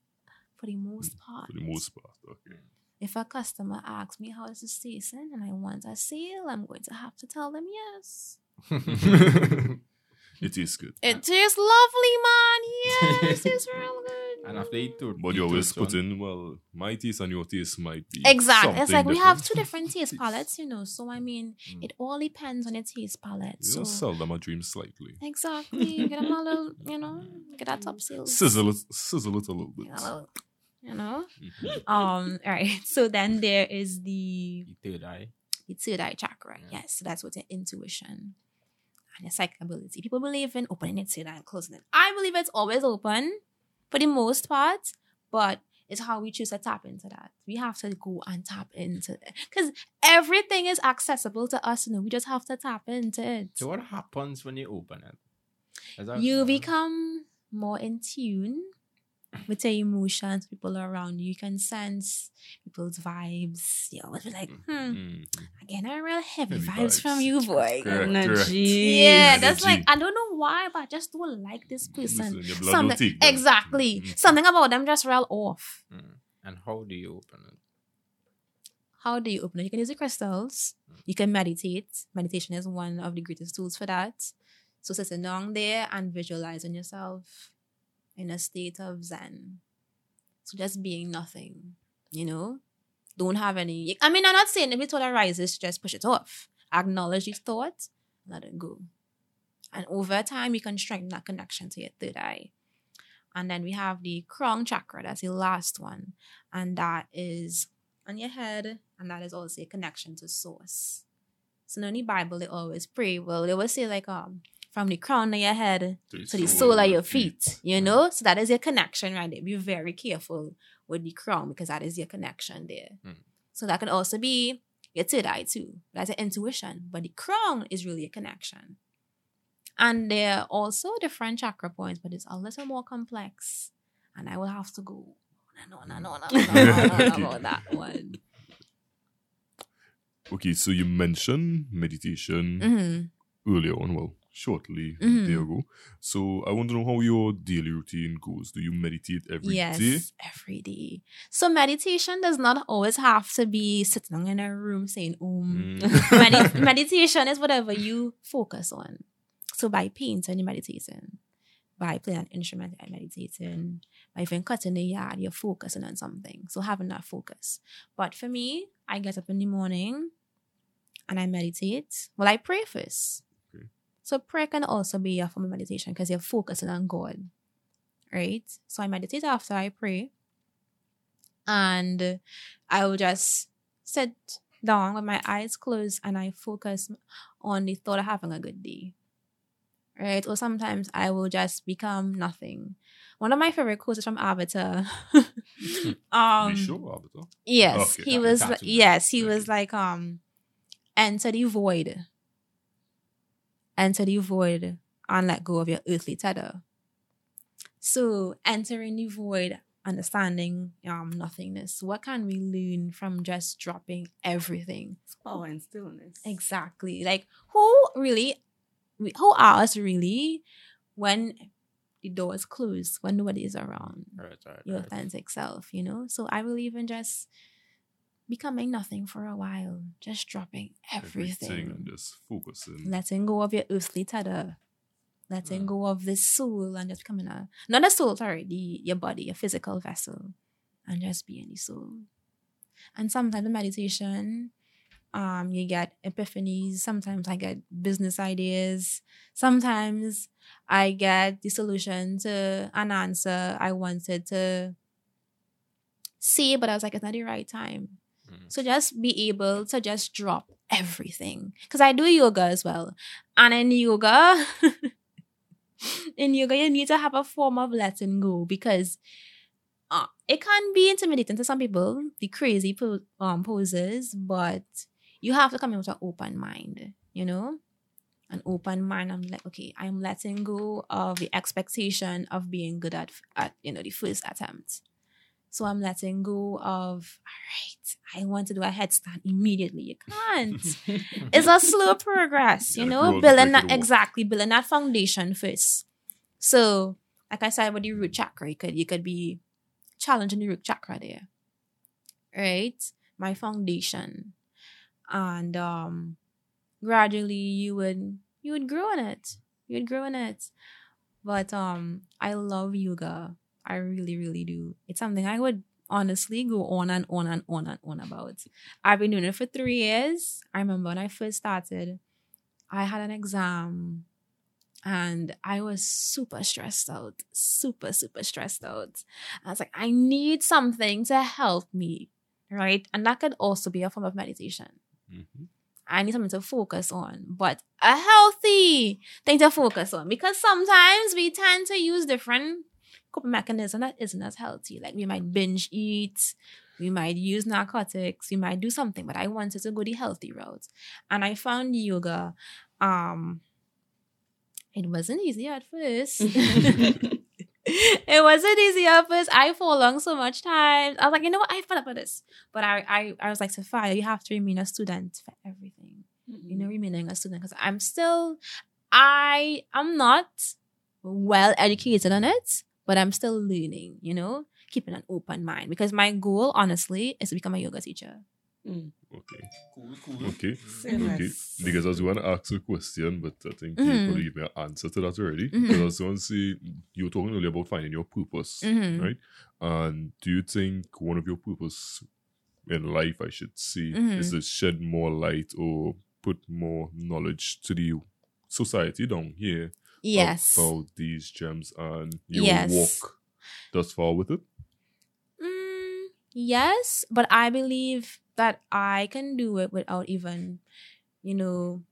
for the most part. For the most part. Okay. If a customer asks me how is the season and I want a sale, I'm going to have to tell them yes. *laughs* it is good. It tastes lovely, man. Yes, *laughs* it's real good. And after you two, But you you always put in, well, my taste and your taste might be. Exactly. It's something like we have two different. different *laughs* taste palates, you know. So I mean, Mm. it all depends on your taste palate. You So know, sell them a dream slightly. exactly, get them a little, *laughs* you know, get that top sales. Sizzle it, sizzle it a little bit. You know, you know. Mhm. Um. All right. So then there is the the third eye. the third eye chakra. Yeah. Yes. So that's what your intuition and your psychic ability. People believe in opening it, third eye, and closing it. I believe it's always open for the most part, but it's how we choose to tap into that. We have to go and tap into it because everything is accessible to us. You know, we just have to tap into it. So what happens when you open it? you become more in tune with your emotions, people around you. You can sense people's vibes. You always be like, hmm, Mhm. again, a real heavy, Heavy vibes, from you, boy. Correct, Energy. Yeah, Energy. that's like I don't know why, but I just don't like this person. Listen, your blood will Something take them. exactly. Mhm. Something about them just real off. Mm. And how do you open it? How do you open it? You can use the crystals. You can meditate. Meditation is one of the greatest tools for that. So sitting down there and visualizing yourself in a state of zen. So just being nothing, you know? Don't have any. I mean, I'm not saying if it all arises, just push it off. Acknowledge these thoughts, let it go. And over time, you can strengthen that connection to your third eye. And then we have the crown chakra, that's the last one. And that is on your head, and that is also a connection to source. So in the Bible, they always pray. Well, they always say like um from the crown of your head to, to the sole of your feet, you know? So that is your connection right there. Be very careful with the crown because that is your connection there. Mm. So that can also be your third eye too. That's an intuition. But the crown is really a connection. And there are also different chakra points, but it's a little more complex. And I will have to go on and on and on, about that one. Okay, so you mentioned meditation mm-hmm. earlier on. Well, shortly mm-hmm. day ago. So I want to know how your daily routine goes. Do you meditate every yes, day? yes, every day. So meditation does not always have to be sitting in a room saying um. Mm. Medi- *laughs* meditation is whatever you focus on. So by painting, you're meditating. By playing an instrument, you're meditating. By even cutting the yard, you're focusing on something. So having that focus. But for me, I get up in the morning and I meditate. Well, I pray first. So prayer can also be a form of meditation because you're focusing on God. Right? So I meditate after I pray. And I will just sit down with my eyes closed and I focus on the thought of having a good day. Right? Or sometimes I will just become nothing. One of my favorite quotes is from Avatar. *laughs* um sure, Avatar? Yes. Okay, he was yes, he okay. was like um enter the void enter the void and let go of your earthly tether. So entering the void, understanding um nothingness. What can we learn from just dropping everything? Power and stillness. Exactly. Like who really who are us really when the door is closed, when nobody is around? Right, right, your right. authentic self, you know? So I believe in just becoming nothing for a while, just dropping everything, everything and just focusing, letting go of your earthly tether, letting go of this soul and just becoming a not a soul, sorry, the your body, your physical vessel, and just being the soul. And sometimes in meditation, um, you get epiphanies. Sometimes I get business ideas. Sometimes I get the solution to an answer I wanted to see, but I was like, it's not the right time. So just be able to just drop everything. Because I do yoga as well. And in yoga, *laughs* in yoga, you need to have a form of letting go because uh, it can be intimidating to some people, the crazy po- um, poses, but you have to come in with an open mind, you know? An open mind. I'm like, okay, I'm letting go of the expectation of being good at, at you know, the first attempt. So I'm letting go of, all right, I want to do a headstand immediately. You can't. *laughs* it's a slow progress, you know, building that, exactly, building that foundation first. So, like I said with the root chakra, you could, you could be challenging the root chakra there. Right? My foundation. And um gradually you would you would grow in it. You would grow in it. But um I love yoga I really, really do. It's something I would honestly go on and on and on and on about. I've been doing it for three years. I remember when I first started, I had an exam and I was super stressed out, super, super stressed out. I was like, I need something to help me, right? And that could also be a form of meditation. Mm-hmm. I need something to focus on, but a healthy thing to focus on because sometimes we tend to use different coping mechanism that isn't as healthy. Like we might binge eat, we might use narcotics, we might do something, but I wanted to go the healthy route. And I found yoga. Um it wasn't easy at first. *laughs* it wasn't easy at first. I fall along so much time. I was like, you know what? I fed up with this. But I, I, I was like, Sophia, you have to remain a student for everything. Mm-hmm. You know, remaining a student because I'm still, I, I'm not well educated on it, but I'm still learning, you know, keeping an open mind because my goal, honestly, is to become a yoga teacher. Okay. Cool, cool. Okay. Say Okay. less. Because I was going to ask a question, but I think Mhm. you probably give me an answer to that already. Mhm. Because I was going to say, you were talking earlier about finding your purpose, Mhm. right? And do you think one of your purpose in life, I should say, Mhm. is to shed more light or put more knowledge to the society down here Yes. about these gems and you Yes. walk thus far with it? Mm, yes, but I believe that I can do it without even, you know,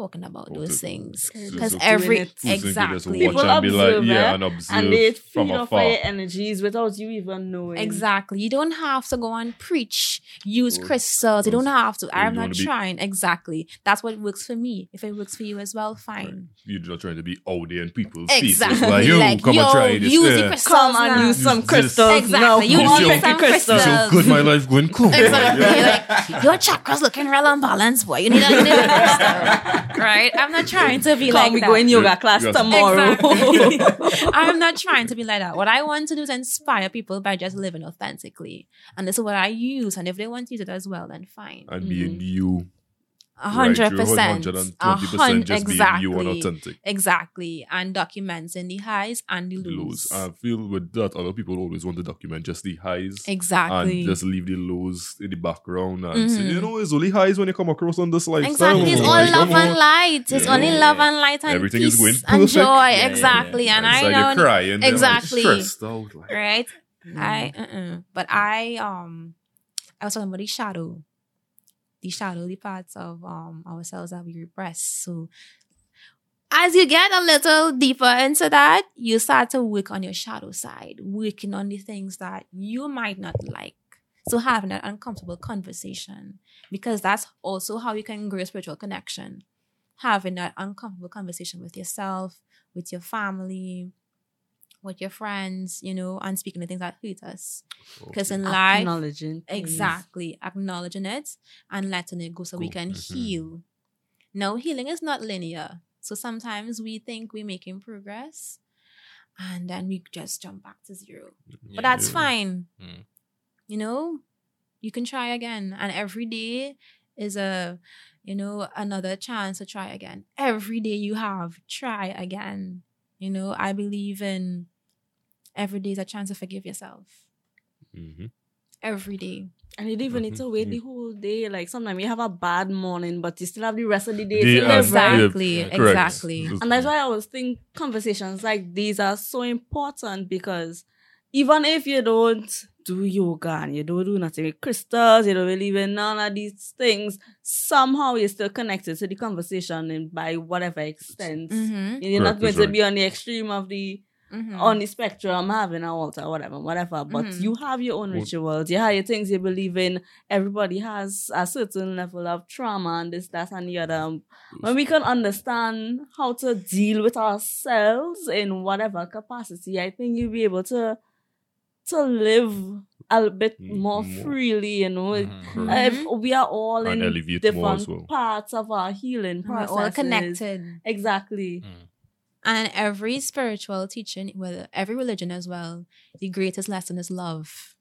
talking about Oh, those to- things. to- Because to- every Doing it. Who's thinking just exactly, People and be like, observe yeah, it, and observe and they from feed off afar. your energies without you even knowing. Exactly. You don't have to go and preach, use Or- crystals. You don't have to. I'm not wanna be- trying. Exactly. That's what works for me. If it works for you as well, fine. You're not trying to be out there in people's faces. Exactly. Like, yo, Like, come yo, and try this. use the yeah. crystals Come and now. use some crystals. Exactly. Now, You come want some crystals. crystals. so good my life going cool. Exactly. Yeah. Like your chakras looking real unbalanced, boy. You need a, you need a crystal, *laughs* right? I'm not trying to be Come, like we that. go in yoga class yes. tomorrow. Exactly. *laughs* I'm not trying to be like that. What I want to do is inspire people by just living authentically. And this is what I use. And if they want to use it as well, then fine. And being mm-hmm. you. A hundred right, you're percent. 120% A hun- just being you and exactly. authentic. Exactly. And documenting the highs and the The lows. lows. I feel with that, other people always want to document just the highs. Exactly. And just leave the lows in the background and say, Mhm. you know, it's only highs when you come across on this lifestyle. Exactly. It's all like, love and light. It's Yeah. only love and light and Everything peace is going and joy. Yeah, yeah, exactly. yeah. And it's I like know you're crying. they're, like, Exactly. stressed out. Like, right? Mm. I uh-uh. but I um I was talking about the shadow, the shadowy parts of um ourselves that we repress. So as you get a little deeper into that, you start to work on your shadow side, working on the things that you might not like. So having an uncomfortable conversation, because that's also how you can grow spiritual connection. Having that uncomfortable conversation with yourself, with your family, with your friends, you know, and speaking the things that hurt us. Because in life, Acknowledging. things. exactly, acknowledging it and letting it go so we Go. can Mhm. heal. Now, healing is not linear. So sometimes we think we're making progress and then we just jump back to zero. But that's fine. Mm. You know, you can try again. And every day is a, you know, another chance to try again. Every day you have, try again. You know, I believe in every day is a chance to forgive yourself. Mhm. Every day. And you don't even need to Mhm. wait the whole day. Like sometimes you have a bad morning, but you still have the rest of the day The- uh, live, right? Exactly, correct. exactly. And that's why I always think conversations like these are so important because even if you don't do yoga and you don't do nothing with crystals, you don't believe in none of these things, somehow you're still connected to the conversation and by whatever extent. Mm-hmm. You're not going that's to right. be on the extreme of the Mm-hmm. on the spectrum having an altar, whatever, whatever. But Mhm. you have your own rituals. You have your things you believe in. Everybody has a certain level of trauma and this, that, and the other. When we can understand how to deal with ourselves in whatever capacity, I think you'll be able to to live a bit Mm, more more. freely, you know. Mhm. Uh, If we are all And in elevate more different well. parts of our healing We're process. all connected. Exactly. Mm. And every spiritual teaching, well, every religion as well, the greatest lesson is love.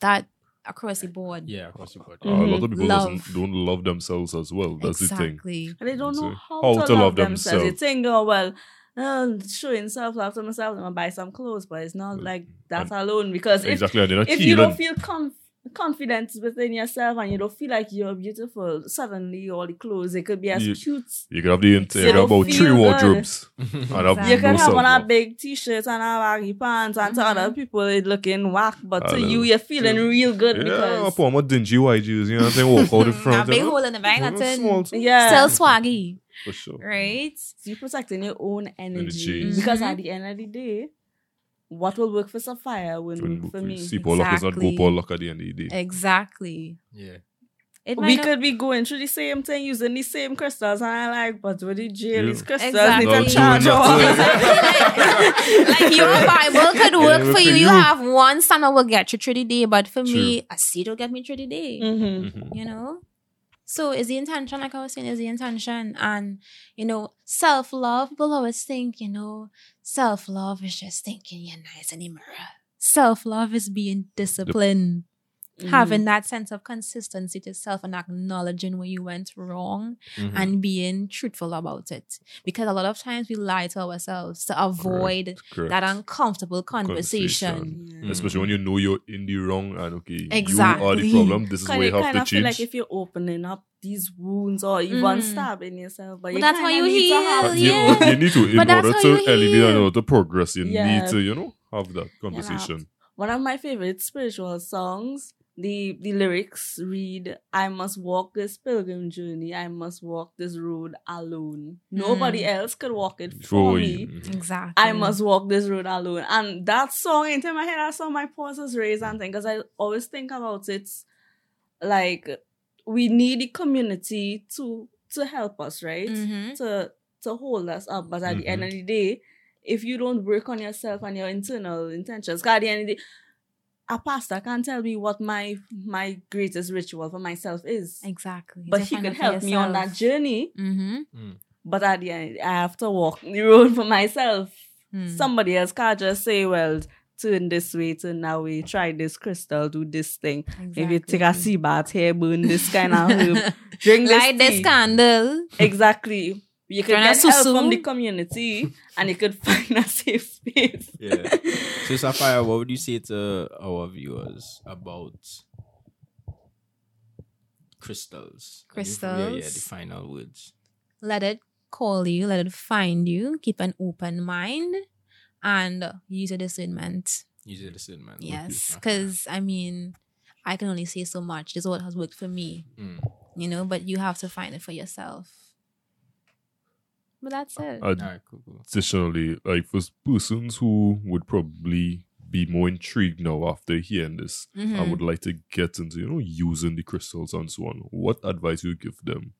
That across the board. Yeah, across the board. Uh, a lot of people Love. doesn't, don't love themselves as well. That's the thing. exactly. And they don't know how, how to, to love, love themselves. You themselves. think, oh, well, uh, showing self love to myself, I'm going to buy some clothes, but it's not like that and- alone. Because Exactly. And they're not if you don't feel conf- confident within yourself and you don't feel like you're beautiful, suddenly all the clothes, it could be as You- cute. You can have the entire don't about three good. wardrobes. *laughs* Exactly. You no can have on a big t-shirt and a baggy pants, and to other people it looking whack, but to Hello. you, you're feeling True. real good Yeah, I because put on my dingy YGs, you know what I'm saying? Walk out the a front. big hole in the back, Yeah, that's small it. too, yeah, Still swaggy, For sure. right? So you're protecting your own energy. Energy. Because Mhm. at the end of the day, what will work for Sapphire will work for me. See Paul Luck is not Exactly. go Paul Luck at the end of the day. Exactly. Yeah. It We not- could be going through the same thing, using the same crystals, and I like, but with the jail, Yeah. these crystals Exactly. need to Not charge doing us. *laughs* like your Bible could work Yeah, for you. for You you. have one standard will get you through the day, but for me, True. a seed will get me through the day. Mhm. Mhm. You know? So is the intention, like I was saying, is the intention. And, you know, self love, people always think, you know, self love is just thinking you're nice in the mirror. Self love is being disciplined. Having that sense of consistency to self and acknowledging where you went wrong Mhm. and being truthful about it. Because a lot of times we lie to ourselves to avoid Correct. that uncomfortable conversation. Yeah. Especially when you know you're in the wrong and okay, you are the problem. This is Kind where you of, have kind to of feel like change. if you're opening up these wounds or even Mm. stabbing yourself, but, But you that's how kinda you need to heal, have- you, yeah. you need to, *laughs* in But that's order how to you elevate heal. and order to progress, you Yeah. need to, you know, have that conversation. One of my favorite spiritual songs, the the lyrics read, "I must walk this pilgrim journey. I must walk this road alone. Nobody else could walk it for For me. you. Exactly. I must walk this road alone." And that song into my head, I saw my pulses raise and thing because I always think about it like we need the community to to help us, right? Mhm. to to hold us up. But at the end of the day, if you don't work on yourself and your internal intentions at the end of the day, a pastor can't tell me what my my greatest ritual for myself is. Exactly. But he could help me on that journey. Mm-hmm. But at the end, I have to walk the road for myself. Hmm. Somebody else can't just say, well, turn this way, turn that way, try this crystal, do this thing. If you take a sea bath here, burn this kind of herb, *laughs* drink this Light this tea. candle. Exactly. You could Turn a get help from the community and you could *laughs* find a safe Yeah. So *laughs* Sapphire, what would you say to our viewers about crystals? Yeah, yeah, the final words. Let it call you. Let it find you. Keep an open mind and use your discernment. Use your discernment. Yes, Okay. because I mean, I can only say so much. This is what has worked for me, Mm. you know. But you have to find it for yourself. But that's it. Uh, All right, cool, cool. Additionally, like for persons who would probably be more intrigued now after hearing this, I Mhm. would like to get into, you know, using the crystals and so on. What advice you give them?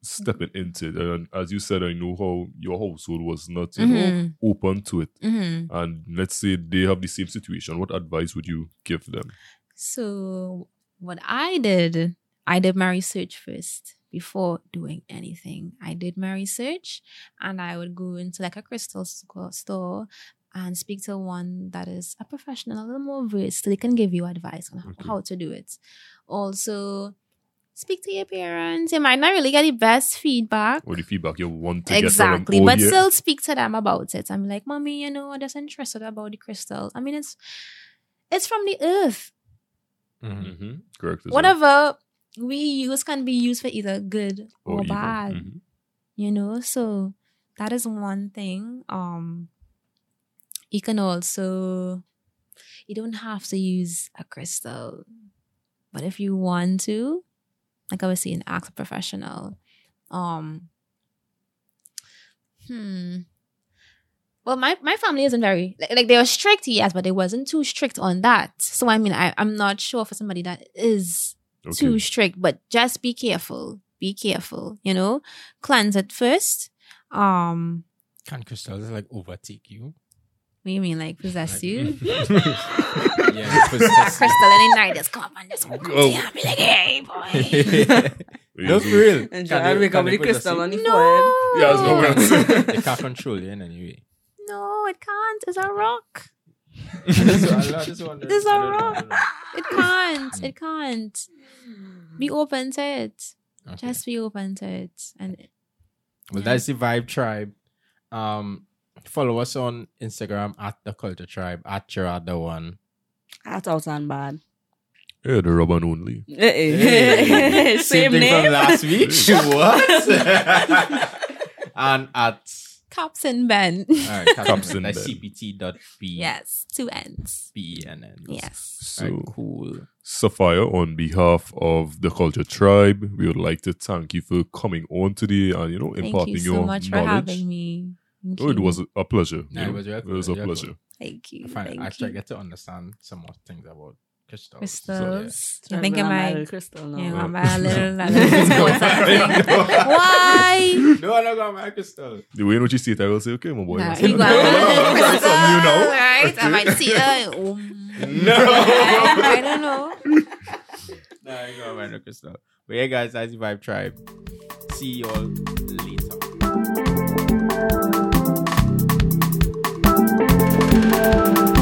Stepping into it. And as you said, I know how your household was not, you know, Mhm. open to it. Mhm. And let's say they have the same situation. What advice would you give them? So what I did, I did my research first before doing anything. I did my research and I would go into like a crystal store and speak to one that is a professional, a little more versed, so they can give you advice on how, Okay. how to do it. Also, speak to your parents. You might not really get the best feedback. Or the feedback you want to Exactly, get but Oh, yeah. still speak to them about it. I'm like, mommy, you know, I'm just interested about the crystal. I mean, it's it's from the earth. Mhm. Mhm. Correct. Whatever we use can be used for either good or, Or bad. Mhm. You know, so that is one thing. Um, you can also you don't have to use a crystal, but if you want to, like I was saying, ask a professional. Um, hmm. Well, my, my family isn't very like, like they were strict, yes, but they wasn't too strict on that. So I mean, I I'm not sure for somebody that is Okay. too strict, but just be careful. Be careful. You know, cleanse it first. Um, Can crystals like overtake you? what do you mean, like possess Like- you? *laughs* *laughs* yeah, possess crystal any night just come up and just walk up to Oh. you and be like, hey, boy. you. no, for real. And Can Gerard they- wake can up with the crystal possess on you? the forehead. Yeah, I was going They can't control you in any way. No, it can't. It's a rock. *laughs* This is- I just It's a I don't know, I rock. know. It can't. It can't. Be *gasps* open to it. Okay. Just be open to it. And Well, Yeah. that's the Vibe Tribe. Um, follow us on Instagram at the Culture Tribe at Gerard the One. That out and bad. Yeah, the rubber only. Eh, *laughs* Same, thing name. from last week. *laughs* what? *laughs* and at Cops and Ben. all right, Caps Captain in like bed. cpt.b yes, two N's. b and n. Yes. So, Alright, cool. Sapphire, on behalf of the Culture Tribe, we would like to thank you for coming on today and, you know, imparting your own thing. Thank imparting you so your much for knowledge. having me. Thank Oh, it was a pleasure. you Yeah, it was It was a pleasure. Thank you. I find Thank actually I you. get to understand some more things about Crystals. crystals. So. I think I'm crystal now. Yeah, I'm *laughs* a little. *laughs* Why? *laughs* No, I'm not going to buy crystal. The way in which you see it, I will say, okay, my boy. Nah, you got it. Something you know. Right? I might see it. No. I don't know. no, I ain't going to buy no crystal. But yeah, guys, that's the Vibe Tribe. See you all later.